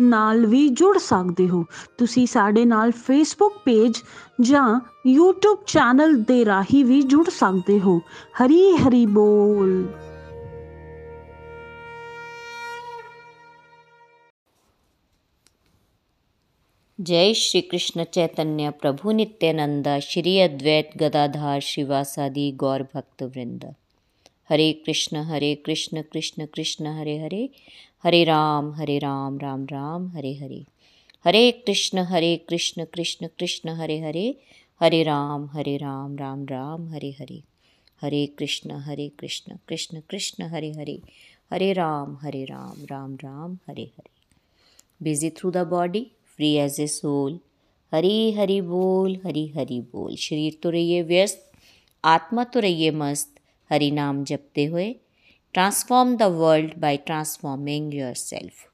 ਨਾਲ ਵੀ ਜੁੜ ਸਕਦੇ ਹੋ ਤੁਸੀਂ ਸਾਡੇ ਨਾਲ ਫੇਸਬੁੱਕ ਪੇਜ ਜਾਂ YouTube ਚੈਨਲ ਦੇ ਰਾਹੀਂ ਵੀ ਜੁੜ ਸਕਦੇ ਹੋ ਹਰੀ ਹਰੀ ਬੋਲ जय श्री कृष्ण चैतन्य प्रभु नित्यानंद श्री अद्वैत गदाधार शिवासादि गौर भक्त वृंद Hare Krishna Hare Krishna Krishna Krishna, Hare Hare. Hare Rama Hare Rama Rama Rama, Hare Hare. Hare Krishna Hare Krishna Krishna Krishna, Hare Hare. Hare Rama Hare Rama Rama Rama, Hare Hare. Hare Krishna Hare Krishna Krishna Krishna, Hare Hare. Hare Rama Hare Rama Rama Rama, Hare Hare. Busy through the body free as a soul Hari Hari बोल, हरी हरी बोल। शरीर तो रहिए व्यस्त, आत्मा तो रहिए मस्त। हरि नाम जपते हुए transform the world by transforming yourself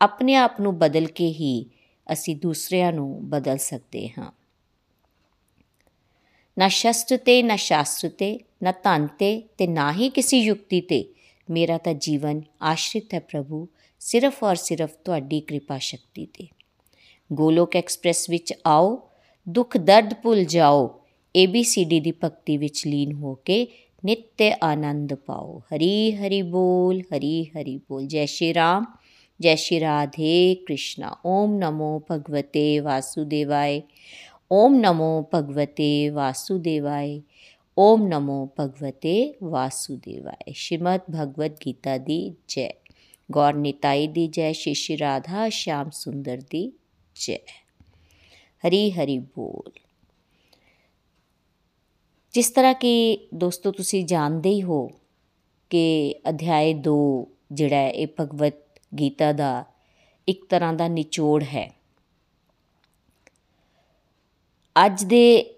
ਆਪਣੇ ਆਪ ਨੂੰ ਬਦਲ ਕੇ ਹੀ ਅਸੀਂ ਦੂਸਰਿਆਂ ਨੂੰ ਬਦਲ ਸਕਦੇ ਹਾਂ ਨਾ ਸ਼ਸਤਰ ਤੇ ਨਾ ਸ਼ਾਸਤਰ ਤੇ ਨਾ ਧਨ ਤੇ ਤੇ ਨਾ ਹੀ ਕਿਸੇ ਯੁਕਤੀ ਤੇ ਮੇਰਾ ਤਾਂ ਜੀਵਨ ਆਸ਼ਰਿਤ ਹੈ ਪ੍ਰਭੂ ਸਿਰਫ ਔਰ ਸਿਰਫ ਤੁਹਾਡੀ ਕਿਰਪਾ ਸ਼ਕਤੀ ਤੇ ਗੋਲੋਕ ਐਕਸਪ੍ਰੈਸ ਵਿੱਚ ਆਓ ਦੁੱਖ ਦਰਦ ਭੁੱਲ ਜਾਓ ABCD ਦੀ ਭਗਤੀ ਵਿੱਚ ਲੀਨ ਹੋ ਕੇ ਨਿत्य ਆਨੰਦ ਪਾਓ ਹਰੀ ਹਰੀ ਬੋਲ ਹਰੀ ਹਰੀ ਬੋਲ ਜੈ ਸ਼੍ਰੀ ਰਾਮ ਜੈ ਸ਼੍ਰੀ ਰਾਧੇ ਕ੍ਰਿਸ਼ਨਾ ਓਮ ਨਮੋ ਭਗਵਤੇ ਵਾਸੁਦੇਵਾਏ ਓਮ ਨਮੋ ਭਗਵਤੇ ਵਾਸੁਦੇਵਾਏ ਓਮ ਨਮੋ ਭਗਵਤੇ ਵਾਸੁਦੇਵਾਏ ਸ਼੍ਰੀਮਦ ਭਗਵਦ ਗੀਤਾ ਦੀ ਜੈ ਗੌਰ ਨਿਤਾਈ ਦੀ ਜੈ ਸ਼੍ਰੀ ਸ਼੍ਰੀ ਰਾਧਾ ਸ਼ਾਮ ਸੁੰਦਰ ਦੀ ਜੈ ਹਰੀ ਹਰੀ ਬੋਲ ਜਿਸ ਤਰ੍ਹਾਂ ਕਿ ਦੋਸਤੋ, ਤੁਸੀਂ ਜਾਣਦੇ ਹੀ ਹੋ ਕਿ ਅਧਿਆਇ 2 ਜਿਹੜਾ ਹੈ, ਇਹ ਭਗਵਤ ਗੀਤਾ ਦਾ ਇੱਕ ਤਰ੍ਹਾਂ ਦਾ ਨਿਚੋੜ ਹੈ। ਅੱਜ ਦੇ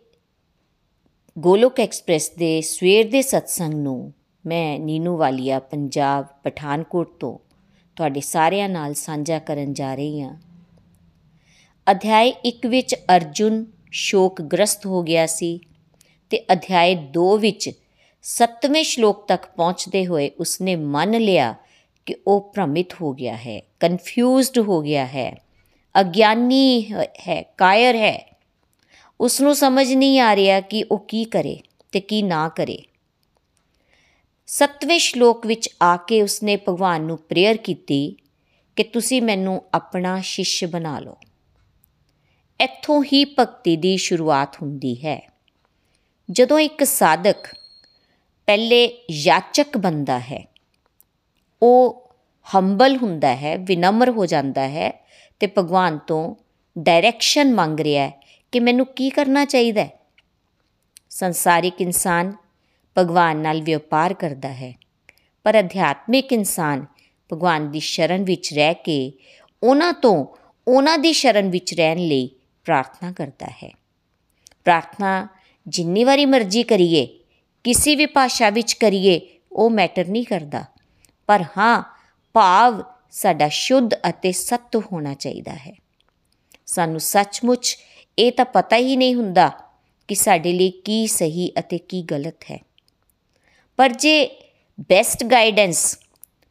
ਗੋਲੋਕ ਐਕਸਪ੍ਰੈਸ ਦੇ ਸਵੇਰ ਦੇ ਸਤਸੰਗ ਨੂੰ ਮੈਂ ਨੀਨੂ ਵਾਲੀਆ, ਪੰਜਾਬ, ਪਠਾਨਕੋਟ ਤੋਂ ਤੁਹਾਡੇ ਸਾਰਿਆਂ ਨਾਲ ਸਾਂਝਾ ਕਰਨ ਜਾ ਰਹੀ ਹਾਂ। ਅਧਿਆਇ 1 ਵਿੱਚ ਅਰਜੁਨ ਸ਼ੋਕਗ੍ਰਸਤ ਹੋ ਗਿਆ ਸੀ। ਤੇ ਅਧਿਆਇ 2 ਵਿੱਚ 7ਵੇਂ ਸ਼ਲੋਕ ਤੱਕ ਪਹੁੰਚਦੇ ਹੋਏ ਉਸਨੇ ਮੰਨ ਲਿਆ ਕਿ ਉਹ ਭ੍ਰਮਿਤ ਹੋ ਗਿਆ ਹੈ ਕਨਫਿਊਜ਼ਡ ਹੋ ਗਿਆ ਹੈ, ਅਗਿਆਨੀ ਹੈ ਕਾਇਰ ਹੈ। ਉਸ ਨੂੰ ਸਮਝ ਨਹੀਂ ਆ ਰਿਹਾ ਕਿ ਉਹ ਕੀ ਕਰੇ ਤੇ ਕੀ ਨਾ ਕਰੇ। 7ਵੇਂ ਸ਼ਲੋਕ ਵਿੱਚ ਆ ਕੇ ਉਸਨੇ ਭਗਵਾਨ ਨੂੰ ਪ੍ਰੇਅਰ ਕੀਤੀ ਕਿ ਤੁਸੀਂ ਮੈਨੂੰ ਆਪਣਾ ਸ਼ਿਸ਼ ਬਣਾ ਲਓ। ਇੱਥੋਂ ਹੀ ਭਗਤੀ ਦੀ ਸ਼ੁਰੂਆਤ ਹੁੰਦੀ ਹੈ। ਜਦੋਂ ਇੱਕ ਸਾਧਕ ਪਹਿਲੇ ਯਾਚਕ ਬੰਦਾ ਹੈ, ਉਹ ਹੰਬਲ ਹੁੰਦਾ ਹੈ, ਵਿਨਮਰ ਹੋ ਜਾਂਦਾ ਹੈ ਤੇ ਭਗਵਾਨ ਤੋਂ ਡਾਇਰੈਕਸ਼ਨ ਮੰਗ ਰਿਹਾ ਹੈ ਕਿ ਮੈਨੂੰ ਕੀ ਕਰਨਾ ਚਾਹੀਦਾ ਹੈ। ਸੰਸਾਰਿਕ ਇਨਸਾਨ ਭਗਵਾਨ ਨਾਲ ਵਪਾਰ ਕਰਦਾ ਹੈ, ਪਰ ਅਧਿਆਤਮਿਕ ਇਨਸਾਨ ਭਗਵਾਨ ਦੀ ਸ਼ਰਨ ਵਿੱਚ ਰਹਿ ਕੇ ਉਹਨਾਂ ਤੋਂ ਉਹਨਾਂ ਦੀ ਸ਼ਰਨ ਵਿੱਚ ਰਹਿਣ ਲਈ ਪ੍ਰਾਰਥਨਾ ਕਰਦਾ ਹੈ। ਪ੍ਰਾਰਥਨਾ ਜਿੰਨੀ ਵਾਰੀ ਮਰਜ਼ੀ ਕਰੀਏ, ਕਿਸੇ ਵੀ ਭਾਸ਼ਾ ਵਿੱਚ ਕਰੀਏ, ਉਹ ਮੈਟਰ ਨਹੀਂ ਕਰਦਾ। ਪਰ ਹਾਂ, ਭਾਵ ਸਾਡਾ ਸ਼ੁੱਧ ਅਤੇ ਸੱਤ ਹੋਣਾ ਚਾਹੀਦਾ ਹੈ। ਸਾਨੂੰ ਸੱਚਮੁੱਚ ਇਹ ਤਾਂ ਪਤਾ ਹੀ ਨਹੀਂ ਹੁੰਦਾ ਕਿ ਸਾਡੇ ਲਈ ਕੀ ਸਹੀ ਅਤੇ ਕੀ ਗਲਤ ਹੈ। ਪਰ ਜੇ ਬੈਸਟ ਗਾਈਡੈਂਸ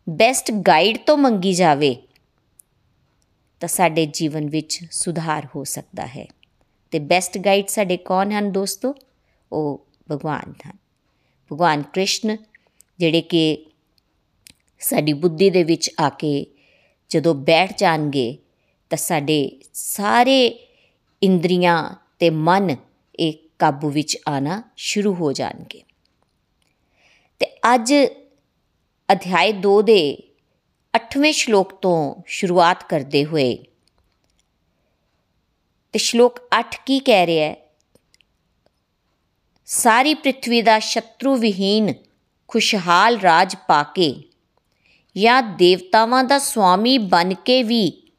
ਬੈਸਟ ਗਾਈਡ ਤੋਂ ਮੰਗੀ ਜਾਵੇ, ਤਾਂ ਸਾਡੇ ਜੀਵਨ ਵਿੱਚ ਸੁਧਾਰ ਹੋ ਸਕਦਾ ਹੈ। ਤੇ ਬੈਸਟ ਗਾਈਡ ਸਾਡੇ ਕੌਣ ਹਨ ਦੋਸਤੋ? ਉਹ ਭਗਵਾਨ ਹਨ। ਭਗਵਾਨ ਕ੍ਰਿਸ਼ਨ, ਜਿਹੜੇ ਕਿ ਸਾਡੀ ਬੁੱਧੀ ਦੇ ਵਿੱਚ ਆ ਕੇ ਜਦੋਂ ਬੈਠ ਜਾਣਗੇ, ਤਾਂ ਸਾਡੇ ਸਾਰੇ ਇੰਦਰੀਆਂ ਤੇ ਮਨ ਇਹ ਕਾਬੂ ਵਿੱਚ ਆਣਾ ਸ਼ੁਰੂ ਹੋ ਜਾਣਗੇ। ਤੇ ਅੱਜ ਅਧਿਆਇ 2 ਦੇ 8ਵੇਂ ਸ਼ਲੋਕ ਤੋਂ ਸ਼ੁਰੂਆਤ ਕਰਦੇ ਹੋਏ ਤੇ ਸ਼ਲੋਕ 8 ਕੀ ਕਹਿ ਰਿਹਾ ਹੈ? ਸਾਰੀ ਪ੍ਰithvi ਦਾ ਸ਼ਤਰੂ ਵਿਹੀਨ ਖੁਸ਼ਹਾਲ ਰਾਜ ਪਾ ਕੇ ਜਾਂ ਦੇਵਤਾਵਾਂ ਦਾ ਸੁਆਮੀ ਬਣ ਕੇ ਵੀ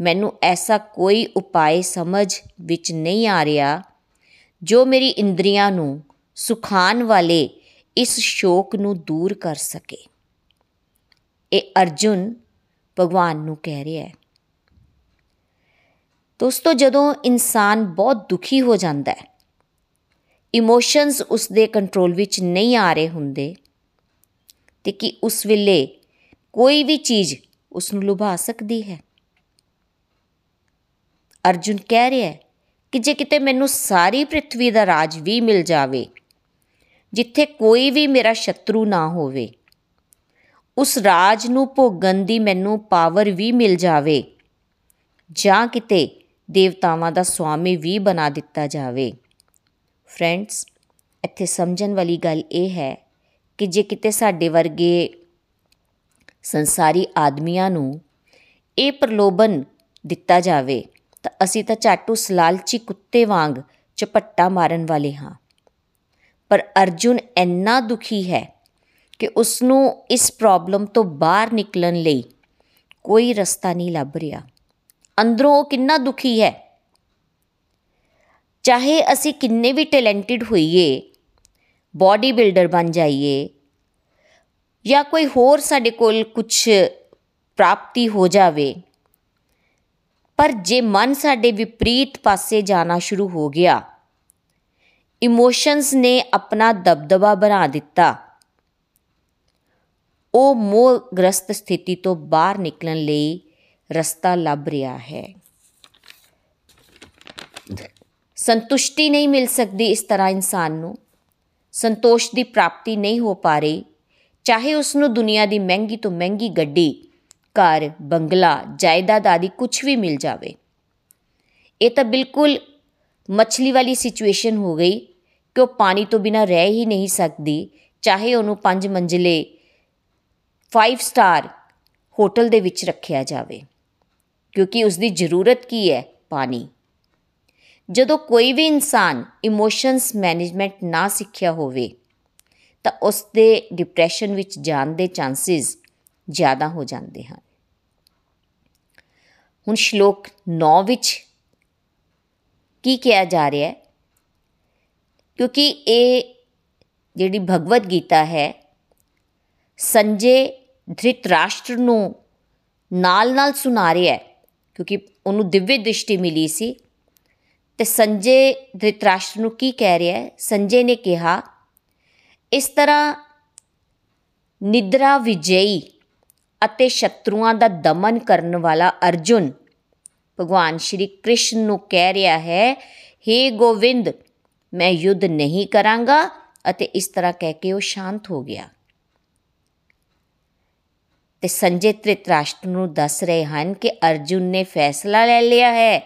ਮੈਨੂੰ ਐਸਾ ਕੋਈ ਉਪਾਏ ਸਮਝ ਵਿੱਚ ਨਹੀਂ ਆ ਰਿਹਾ ਜੋ ਮੇਰੀ ਇੰਦਰੀਆਂ ਨੂੰ ਸੁਖਾਨ ਵਾਲੇ ਇਸ ਸ਼ੋਕ ਨੂੰ ਦੂਰ ਕਰ ਸਕੇ। ਇਹ ਅਰਜੁਨ ਭਗਵਾਨ ਨੂੰ ਕਹਿ ਰਿਹਾ ਹੈ। ਦੋਸਤੋ, ਜਦੋਂ ਇਨਸਾਨ ਬਹੁਤ ਦੁਖੀ ਹੋ ਜਾਂਦਾ ਹੈ ਇਮੋਸ਼ਨਸ ਉਸ ਦੇ ਕੰਟਰੋਲ ਵਿੱਚ ਨਹੀਂ ਆ ਰਹੇ ਹੁੰਦੇ ਤੇ ਕਿ ਉਸ ਵੇਲੇ ਕੋਈ ਵੀ ਚੀਜ਼ ਉਸ ਨੂੰ ਲੁਭਾ ਸਕਦੀ ਹੈ? ਅਰਜੁਨ ਕਹਿ ਰਿਹਾ ਹੈ ਕਿ ਜੇ ਕਿਤੇ ਮੈਨੂੰ ਸਾਰੀ ਪ੍ਰithvi ਦਾ ਰਾਜ ਵੀ ਮਿਲ ਜਾਵੇ, ਜਿੱਥੇ ਕੋਈ ਵੀ ਮੇਰਾ ਸ਼ਤਰੂ ਨਾ ਹੋਵੇ, ਉਸ ਰਾਜ ਨੂੰ ਭੋਗਣ ਦੀ ਮੈਨੂੰ ਪਾਵਰ ਵੀ ਮਿਲ ਜਾਵੇ, ਜਾਂ ਕਿਤੇ ਦੇਵਤਾਵਾਂ ਦਾ ਸੁਆਮੀ ਵੀ ਬਣਾ ਦਿੱਤਾ ਜਾਵੇ। ਫਰੈਂਡਸ, ਇੱਥੇ ਸਮਝਣ ਵਾਲੀ ਗੱਲ ਇਹ ਹੈ ਕਿ ਜੇ ਕਿਤੇ ਸਾਡੇ ਵਰਗੇ ਸੰਸਾਰੀ ਆਦਮੀਆਂ ਨੂੰ ਇਹ ਪ੍ਰਲੋਭਨ ਦਿੱਤਾ ਜਾਵੇ, ਤਾਂ ਅਸੀਂ ਤਾਂ ਝੱਟ ਉਸ ਲਾਲਚੀ ਕੁੱਤੇ ਵਾਂਗ ਚਪੱਟਾ ਮਾਰਨ ਵਾਲੇ ਹਾਂ। ਪਰ ਅਰਜੁਨ ਇੰਨਾ ਦੁਖੀ ਹੈ ਕਿ ਉਸ ਨੂੰ ਇਸ ਪ੍ਰੋਬਲਮ ਤੋਂ ਬਾਹਰ ਨਿਕਲਣ ਲਈ ਕੋਈ ਰਸਤਾ ਨਹੀਂ ਲੱਭ ਰਿਹਾ। ਅੰਦਰੋਂ ਉਹ ਕਿੰਨਾ ਦੁਖੀ ਹੈ। ਚਾਹੇ ਅਸੀਂ ਕਿੰਨੇ ਵੀ ਟੈਲੈਂਟਡ ਹੋਈਏ ਬਾਡੀ ਬਿਲਡਰ ਬਣ ਜਾਈਏ, ਜਾਂ ਕੋਈ ਹੋਰ ਸਾਡੇ ਕੋਲ ਕੁਝ ਪ੍ਰਾਪਤੀ ਹੋ ਜਾਵੇ, ਪਰ ਜੇ ਮਨ ਸਾਡੇ ਵਿਪਰੀਤ ਪਾਸੇ ਜਾਣਾ ਸ਼ੁਰੂ ਹੋ ਗਿਆ ਇਮੋਸ਼ਨਸ ਨੇ ਆਪਣਾ ਦਬਦਬਾ ਬਣਾ ਦਿੱਤਾ। ਉਹ ਮੋਹਗ੍ਰਸਤ ਸਥਿਤੀ ਤੋਂ ਬਾਹਰ ਨਿਕਲਣ ਲਈ ਰਸਤਾ ਲੱਭ ਰਿਹਾ ਹੈ। ਸੰਤੁਸ਼ਟੀ ਨਹੀਂ ਮਿਲ ਸਕਦੀ ਇਸ ਤਰ੍ਹਾਂ ਇਨਸਾਨ ਨੂੰ। ਸੰਤੋਸ਼ ਦੀ ਪ੍ਰਾਪਤੀ ਨਹੀਂ ਹੋ ਪਾ ਰਹੀ। ਚਾਹੇ ਉਸ ਨੂੰ ਦੁਨੀਆ ਦੀ ਮਹਿੰਗੀ ਤੋਂ ਮਹਿੰਗੀ ਗੱਡੀ, ਘਰ, ਬੰਗਲਾ, ਜਾਇਦਾਦ ਆਦਿ ਕੁਝ ਵੀ ਮਿਲ ਜਾਵੇ। ਇਹ ਤਾਂ ਬਿਲਕੁਲ ਮੱਛਲੀ ਵਾਲੀ ਸਿਚੁਏਸ਼ਨ ਹੋ ਗਈ ਕਿ ਉਹ ਪਾਣੀ ਤੋਂ ਬਿਨਾ ਰਹਿ ਹੀ ਨਹੀਂ ਸਕਦੀ। ਚਾਹੇ ਉਹਨੂੰ ਪੰਜ ਮੰਜ਼ਲੇ 5 ਸਟਾਰ ਹੋਟਲ ਦੇ ਵਿੱਚ ਰੱਖਿਆ ਜਾਵੇ। ਕਿਉਂਕਿ ਉਸ ਦੀ ਜ਼ਰੂਰਤ ਕੀ ਹੈ? ਪਾਣੀ। ਜਦੋਂ ਕੋਈ ਵੀ ਇਨਸਾਨ ਇਮੋਸ਼ਨਸ ਮੈਨੇਜਮੈਂਟ ਨਾ ਸਿੱਖਿਆ ਹੋਵੇ, ਤਾਂ ਉਸ ਦੇ ਡਿਪਰੈਸ਼ਨ ਵਿੱਚ ਜਾਣ ਦੇ ਚਾਂਸਸ ਜ਼ਿਆਦਾ ਹੋ ਜਾਂਦੇ ਹਨ। ਹੁਣ ਸ਼ਲੋਕ 9 ਵਿੱਚ ਕੀ ਕਿਹਾ ਜਾ ਰਿਹਾ ਹੈ? ਕਿਉਂਕਿ ਇਹ ਜਿਹੜੀ ਭਗਵਦ ਗੀਤਾ ਹੈ, ਸੰਜੇ ਧ੍ਰਿਤਰਾਸ਼ਟਰ ਨੂੰ ਨਾਲ-ਨਾਲ ਸੁਣਾ ਰਿਹਾ ਹੈ। ਕਿਉਂਕਿ ਉਹਨੂੰ ਦਿਵਯ ਦ੍ਰਿਸ਼ਟੀ ਮਿਲੀ ਸੀ। ਤੇ ਸੰਜੇ ਧ੍ਰਿਤਰਾਸ਼ਟਰ ਨੂੰ ਕੀ ਕਹਿ ਰਿਹਾ ਹੈ? ਸੰਜੇ ਨੇ ਕਿਹਾ, ਇਸ ਤਰ੍ਹਾਂ ਨਿਦਰਾ ਵਿਜੇਈ ਅਤੇ ਸ਼ਤਰੂਆਂ ਦਾ ਦਮਨ ਕਰਨ ਵਾਲਾ ਅਰਜੁਨ, ਭਗਵਾਨ ਸ਼੍ਰੀ ਕ੍ਰਿਸ਼ਨ ਨੂੰ ਕਹਿ ਰਿਹਾ ਹੈ हे ਗੋਵਿੰਦ, ਮੈਂ ਯੁੱਧ ਨਹੀਂ ਕਰਾਂਗਾ ਅਤੇ ਇਸ ਤਰ੍ਹਾਂ ਕਹਿ ਕੇ ਉਹ ਸ਼ਾਂਤ ਹੋ ਗਿਆ। ਤੇ ਸੰਜੇ ਤ੍ਰਿਤਰਾਸ਼ਟਰ ਨੂੰ ਦੱਸ ਰਹੇ ਹਨ ਕਿ ਅਰਜੁਨ ਨੇ ਫੈਸਲਾ ਲੈ ਲਿਆ ਹੈ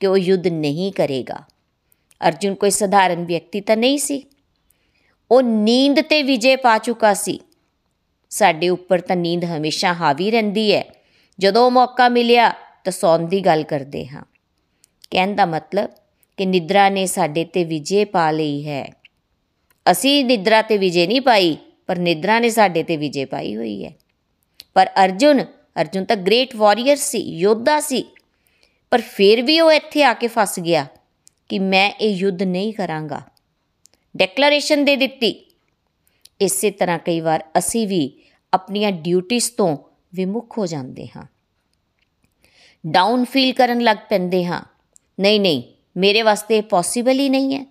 ਕਿ ਉਹ ਯੁੱਧ ਨਹੀਂ ਕਰੇਗਾ। ਅਰਜੁਨ ਕੋਈ ਸਧਾਰਨ ਵਿਅਕਤੀ ਤਾਂ ਨਹੀਂ ਸੀ। ਉਹ ਨੀਂਦ ਤੇ ਵਿਜੇ ਪਾ ਚੁੱਕਾ ਸੀ। ਸਾਡੇ ਉੱਪਰ ਤਾਂ ਨੀਂਦ ਹਮੇਸ਼ਾ ਹਾਵੀ ਰਹਿੰਦੀ ਹੈ। ਜਦੋਂ ਮੌਕਾ ਮਿਲਿਆ ਤਾਂ ਸੌਣ ਦੀ ਗੱਲ ਕਰਦੇ ਹਾਂ। ਕਹਿਣ ਦਾ ਮਤਲਬ ਕਿ ਨਿਦਰਾ ਨੇ ਸਾਡੇ ਤੇ ਵਿਜੇ ਪਾ ਲਈ ਹੈ। ਅਸੀਂ ਨਿਦਰਾ ਤੇ ਵਿਜੇ ਨਹੀਂ ਪਾਈ, ਪਰ ਨਿਦਰਾ ਨੇ ਸਾਡੇ ਤੇ ਵਿਜੇ ਪਾਈ ਹੋਈ ਹੈ। ਪਰ ਅਰਜੁਨ ਅਰਜੁਨ ਤਾਂ ਗ੍ਰੇਟ ਵਾਰੀਅਰ ਸੀ, ਯੋਧਾ ਸੀ। ਪਰ ਫਿਰ ਵੀ ਉਹ ਇੱਥੇ ਆ ਕੇ ਫਸ ਗਿਆ ਕਿ ਮੈਂ ਇਹ ਯੁੱਧ ਨਹੀਂ ਕਰਾਂਗਾ। ਡੈਕਲੇਰੇਸ਼ਨ ਦੇ ਦਿੱਤੀ। ਇਸੇ ਤਰ੍ਹਾਂ ਕਈ ਵਾਰ ਅਸੀਂ ਵੀ ਆਪਣੀਆਂ ਡਿਊਟੀਆਂ ਤੋਂ ਵਿਮੁਖ ਹੋ ਜਾਂਦੇ ਹਾਂ। ਡਾਊਨ ਫੀਲ ਕਰਨ ਲੱਗ ਪੈਂਦੇ ਹਾਂ। ਨਹੀਂ ਨਹੀਂ, ਮੇਰੇ ਵਾਸਤੇ ਪੋਸੀਬਲ ਹੀ ਨਹੀਂ ਹੈ।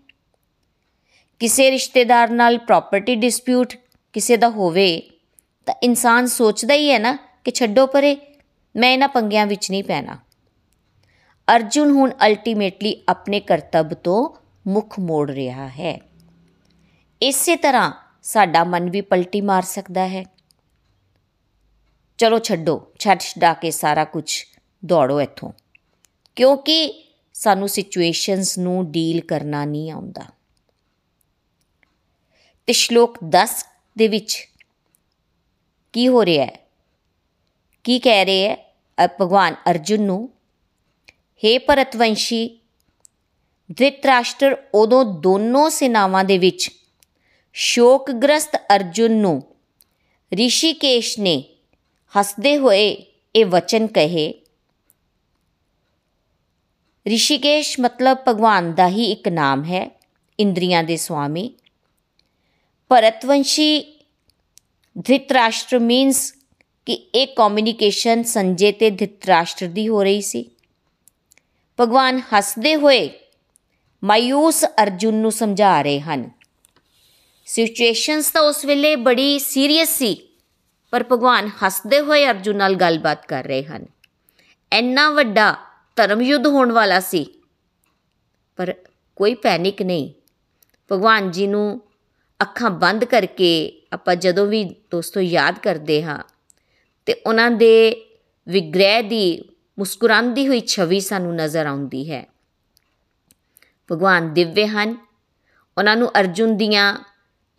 ਕਿਸੇ ਰਿਸ਼ਤੇਦਾਰ ਨਾਲ ਪ੍ਰਾਪਰਟੀ ਡਿਸਪਿਊਟ ਕਿਸੇ ਦਾ ਹੋਵੇ ਤਾਂ ਇਨਸਾਨ ਸੋਚਦਾ ਹੀ ਹੈ ਨਾ ਕਿ ਛੱਡੋ ਪਰੇ, ਮੈਂ ਇਹਨਾਂ ਪੰਗਿਆਂ ਵਿੱਚ ਨਹੀਂ ਪੈਣਾ। ਅਰਜੁਨ ਹੁਣ ਅਲਟੀਮੇਟਲੀ ਆਪਣੇ ਕਰਤੱਵ ਤੋਂ ਮੁਖ ਮੋੜ ਰਿਹਾ ਹੈ। ਇਸੇ ਤਰ੍ਹਾਂ ਸਾਡਾ ਮਨ ਵੀ ਪਲਟੀ ਮਾਰ ਸਕਦਾ ਹੈ। ਚਲੋ ਛੱਡੋ, ਛੱਡ ਛਡਾ ਕੇ ਸਾਰਾ ਕੁਝ ਦੌੜੋ ਇੱਥੋਂ। ਕਿਉਂਕਿ ਸਾਨੂੰ ਸਿਚੁਏਸ਼ਨਸ ਨੂੰ ਡੀਲ ਕਰਨਾ ਨਹੀਂ ਆਉਂਦਾ। ਤੇ ਸ਼ਲੋਕ 10 ਦੇ ਵਿੱਚ ਕੀ ਹੋ ਰਿਹਾ ਹੈ? ਕੀ ਕਹਿ ਰਹੇ ਹੈ? ਭਗਵਾਨ ਅਰਜੁਨ ਨੂੰ? हे ਭਰਤਵੰਸ਼ੀ, ਧ੍ਰਿਤਰਾਸ਼ਟਰ ਉਦੋਂ ਦੋਨੋਂ ਸੈਨਾਵਾਂ ਦੇ ਵਿੱਚ ਸ਼ੋਕਗ੍ਰਸਤ ਅਰਜੁਨ ਨੂੰ ਰਿਸ਼ੀਕੇਸ਼ ਨੇ ਹੱਸਦੇ ਹੋਏ ਇਹ ਵਚਨ ਕਹੇ। ਰਿਸ਼ੀਕੇਸ਼ ਮਤਲਬ ਭਗਵਾਨ ਦਾ ਹੀ ਇੱਕ ਨਾਮ ਹੈ, ਇੰਦਰੀਆਂ ਦੇ ਸੁਆਮੀ। ਭਰਤਵੰਸ਼ੀ ਧ੍ਰਿਤਰਾਸ਼ਟਰ ਮੀਨਸ ਕਿ ਇਹ ਕਮਿਊਨੀਕੇਸ਼ਨ ਸੰਜੇ ਤੇ ਧ੍ਰਿਤਰਾਸ਼ਟਰ ਦੀ ਹੋ ਰਹੀ ਸੀ। ਭਗਵਾਨ ਹੱਸਦੇ ਹੋਏ ਮਾਇੂਸ ਅਰਜੁਨ ਨੂੰ ਸਮਝਾ ਰਹੇ ਹਨ। ਸਿਚੁਏਸ਼ਨਸ ਤਾਂ ਉਸ ਵੇਲੇ ਬੜੀ ਸੀਰੀਅਸ ਸੀ, ਪਰ ਭਗਵਾਨ ਹੱਸਦੇ ਹੋਏ ਅਰਜੁਨ ਨਾਲ ਗੱਲਬਾਤ ਕਰ ਰਹੇ ਹਨ। ਇੰਨਾ ਵੱਡਾ ਧਰਮ ਯੁੱਧ ਹੋਣ ਵਾਲਾ ਸੀ, ਪਰ ਕੋਈ ਪੈਨਿਕ ਨਹੀਂ। ਭਗਵਾਨ ਜੀ ਨੂੰ ਅੱਖਾਂ ਬੰਦ ਕਰਕੇ ਆਪਾਂ ਜਦੋਂ ਵੀ ਦੋਸਤੋ ਯਾਦ ਕਰਦੇ ਹਾਂ ਤੇ ਉਹਨਾਂ ਦੇ ਵਿਗ੍ਰਹਿ ਦੀ, ਮੁਸਕਰਾਉਂਦੀ ਹੋਈ ਛਵੀ ਸਾਨੂੰ ਨਜ਼ਰ ਆਉਂਦੀ ਹੈ। ਭਗਵਾਨ ਦਿਵਯ ਹਨ। ਉਹਨਾਂ ਨੂੰ ਅਰਜੁਨ ਦੀਆਂ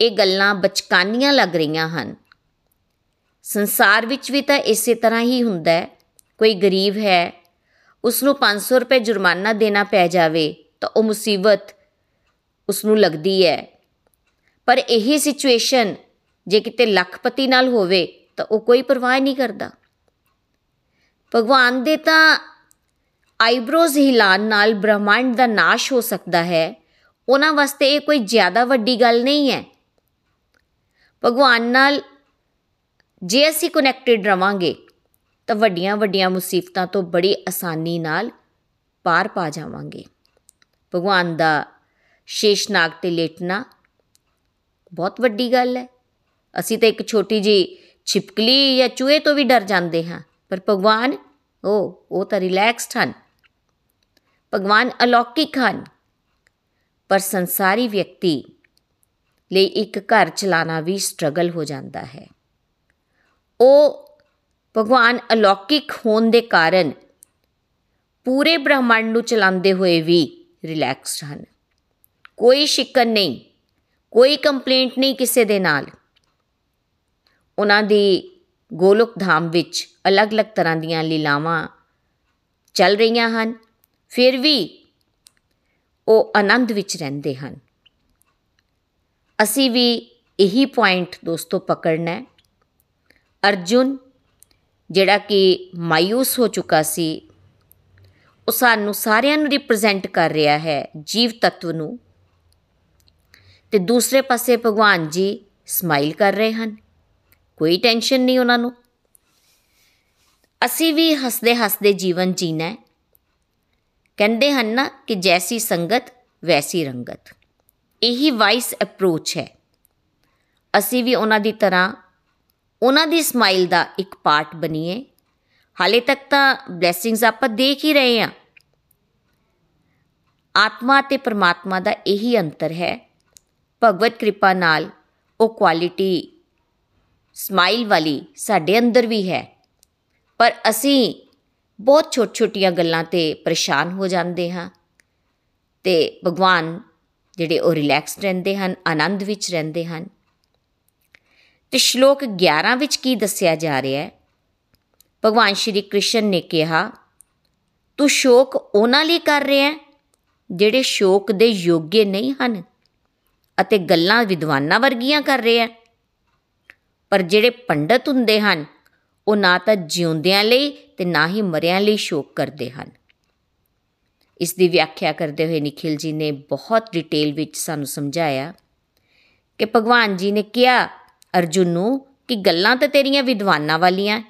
ਇਹ ਗੱਲਾਂ ਬਚਕਾਨੀਆਂ ਲੱਗ ਰਹੀਆਂ ਹਨ। ਸੰਸਾਰ ਵਿੱਚ ਵੀ ਤਾਂ ਇਸੇ ਤਰ੍ਹਾਂ ਹੀ ਹੁੰਦਾ ਹੈ। ਕੋਈ ਗਰੀਬ ਹੈ ਉਸ ਨੂੰ 500 ਰੁਪਏ ਜੁਰਮਾਨਾ ਦੇਣਾ ਪੈ ਜਾਵੇ ਤਾਂ ਉਹ ਮੁਸੀਬਤ ਉਸ ਨੂੰ ਲੱਗਦੀ ਹੈ। ਪਰ ਇਹ ਸਿਚੁਏਸ਼ਨ ਜੇ ਕਿਤੇ ਲੱਖਪਤੀ ਨਾਲ ਹੋਵੇ ਤਾਂ ਉਹ ਕੋਈ ਪਰਵਾਹ ਨਹੀਂ ਕਰਦਾ। ਭਗਵਾਨ ਦੇ ਤਾਂ ਆਈਬ੍ਰੋਜ਼ ਹਿਲਾਨ ਨਾਲ ਬ੍ਰਹਮੰਡ ਦਾ ਨਾਸ਼ ਹੋ ਸਕਦਾ ਹੈ। ਉਹਨਾਂ ਵਾਸਤੇ ਇਹ ਕੋਈ ਜ਼ਿਆਦਾ ਵੱਡੀ ਗੱਲ ਨਹੀਂ ਹੈ। ਭਗਵਾਨ ਨਾਲ ਜੇ ਅਸੀਂ ਕਨੈਕਟਡ ਰਵਾਂਗੇ, ਤਾਂ ਵੱਡੀਆਂ ਵੱਡੀਆਂ ਮੁਸੀਬਤਾਂ ਤੋਂ ਬੜੀ ਆਸਾਨੀ ਨਾਲ ਪਾਰ ਪਾ ਜਾਵਾਂਗੇ। ਭਗਵਾਨ ਦਾ ਸ਼ੇਸ਼ਨਾਗ ਤੇ ਲੇਟਣਾ ਬਹੁਤ ਵੱਡੀ ਗੱਲ ਹੈ। ਅਸੀਂ ਤਾਂ ਇੱਕ ਛੋਟੀ ਜੀ ਛਿਪਕਲੀ ਜਾਂ ਚੂਹੇ ਤੋਂ ਵੀ ਡਰ ਜਾਂਦੇ ਹਾਂ। ਪਰ ਭਗਵਾਨ ਉਹ ਉਹ ਤਾਂ ਰਿਲੈਕਸਡ ਹਨ। ਭਗਵਾਨ ਅਲੌਕਿਕ ਹਨ। ਪਰ ਸੰਸਾਰੀ ਵਿਅਕਤੀ ਲਈ ਇੱਕ ਘਰ ਚਲਾਣਾ ਵੀ ਸਟਰਗਲ ਹੋ ਜਾਂਦਾ ਹੈ। ਉਹ ਭਗਵਾਨ ਅਲੌਕਿਕ ਹੋਣ ਦੇ ਕਾਰਨ ਪੂਰੇ ਬ੍ਰਹਮੰਡ ਨੂੰ ਚਲਾਉਂਦੇ ਹੋਏ ਵੀ ਰਿਲੈਕਸਡ ਹਨ। ਕੋਈ ਸ਼ਿਕਨ ਨਹੀਂ, ਕੋਈ ਕੰਪਲੇਂਟ ਨਹੀਂ ਕਿਸੇ ਦੇ ਨਾਲ। ਉਹਨਾਂ ਦੀ ਗੋਲੁਕ ਧਾਮ ਵਿੱਚ ਅਲੱਗ-ਅਲੱਗ ਤਰ੍ਹਾਂ ਦੀਆਂ ਲੀਲਾਵਾਂ ਚੱਲ ਰਹੀਆਂ ਹਨ। ਫਿਰ ਵੀ ਉਹ ਆਨੰਦ ਵਿੱਚ ਰਹਿੰਦੇ ਹਨ। ਅਸੀਂ ਵੀ ਇਹੀ ਪੁਆਇੰਟ ਦੋਸਤੋ ਪਕੜਨਾ ਹੈ। ਅਰਜੁਨ, ਜਿਹੜਾ ਕਿ ਮਾਇੂਸ ਹੋ ਚੁੱਕਾ ਸੀ, ਉਹ ਸਾਨੂੰ ਸਾਰਿਆਂ ਨੂੰ ਰਿਪਰੈਜ਼ੈਂਟ ਕਰ ਰਿਹਾ ਹੈ ਜੀਵ ਤੱਤਵ ਨੂੰ। ਤੇ ਦੂਸਰੇ ਪਾਸੇ ਭਗਵਾਨ ਜੀ ਸਮਾਈਲ ਕਰ ਰਹੇ ਹਨ। ਕੋਈ ਟੈਨਸ਼ਨ ਨਹੀਂ ਉਹਨਾਂ ਨੂੰ। ਅਸੀਂ ਵੀ ਹੱਸਦੇ ਹੱਸਦੇ ਜੀਵਨ ਜੀਣਾ ਹੈ। ਕਹਿੰਦੇ ਹਨ ਨਾ ਕਿ ਜੈਸੀ ਸੰਗਤ, ਵੈਸੀ ਰੰਗਤ। ਇਹੀ ਵਾਈਸ ਅਪਰੋਚ ਹੈ। ਅਸੀਂ ਵੀ ਉਹਨਾਂ ਦੀ ਤਰ੍ਹਾਂ, ਉਹਨਾਂ ਦੀ ਸਮਾਈਲ ਦਾ ਇੱਕ ਪਾਰਟ ਬਣੀਏ। ਹਾਲੇ ਤੱਕ ਤਾਂ ਬਲੇਸਿੰਗਸ ਆਪਾਂ ਦੇਖ ਹੀ ਰਹੇ ਹਾਂ। ਆਤਮਾ ਤੇ ਪਰਮਾਤਮਾ ਦਾ ਇਹੀ ਅੰਤਰ ਹੈ। ਭਗਵਤ ਕਿਰਪਾ ਨਾਲ ਉਹ ਕੁਆਲਿਟੀ ਸਮਾਈਲ ਵਾਲੀ ਸਾਡੇ ਅੰਦਰ ਵੀ ਹੈ। ਪਰ ਅਸੀਂ ਬਹੁਤ ਛੋਟ ਛੋਟੀਆਂ ਗੱਲਾਂ ਤੇ ਪਰੇਸ਼ਾਨ ਹੋ ਜਾਂਦੇ ਹਾਂ ਤੇ ਭਗਵਾਨ ਜਿਹੜੇ ਉਹ ਰਿਲੈਕਸ ਰਹਿੰਦੇ ਹਨ, ਆਨੰਦ ਵਿੱਚ ਰਹਿੰਦੇ ਹਨ। ਤੇ ਸ਼ਲੋਕ 11 ਵਿੱਚ ਕੀ ਦੱਸਿਆ ਜਾ ਰਿਹਾ ਹੈ? ਭਗਵਾਨ ਸ਼੍ਰੀ ਕ੍ਰਿਸ਼ਨ ਨੇ ਕਿਹਾ, ਤੂੰ ਸ਼ੋਕ ਉਹਨਾਂ ਲਈ ਕਰ ਰਿਹਾ ਹੈ ਜਿਹੜੇ ਸ਼ੋਕ ਦੇ ਯੋਗੇ ਨਹੀਂ ਹਨ ਅਤੇ ਗੱਲਾਂ ਵਿਦਵਾਨਾਂ ਵਰਗੀਆਂ ਕਰ ਰਿਹਾ ਹੈ। ਪਰ ਜਿਹੜੇ ਪੰਡਤ ਹੁੰਦੇ ਹਨ, ਉਹ ਨਾ ਤਾਂ ਜਿਉਂਦਿਆਂ ਲਈ ਤੇ ਨਾ ਹੀ ਮਰਿਆਂ ਲਈ ਸ਼ੋਕ ਕਰਦੇ ਹਨ। ਇਸ ਦੀ ਵਿਆਖਿਆ ਕਰਦੇ ਹੋਏ ਨikhil ji ਨੇ ਬਹੁਤ ਡਿਟੇਲ ਵਿੱਚ ਸਾਨੂੰ ਸਮਝਾਇਆ ਕਿ ਭਗਵਾਨ ਜੀ ਨੇ ਕਿਹਾ, ਅਰਜੁਨ ਨੂੰ ਕਿ ਗੱਲਾਂ ਤਾਂ ਤੇਰੀਆਂ ਵਿਦਵਾਨਾਂ ਵਾਲੀਆਂ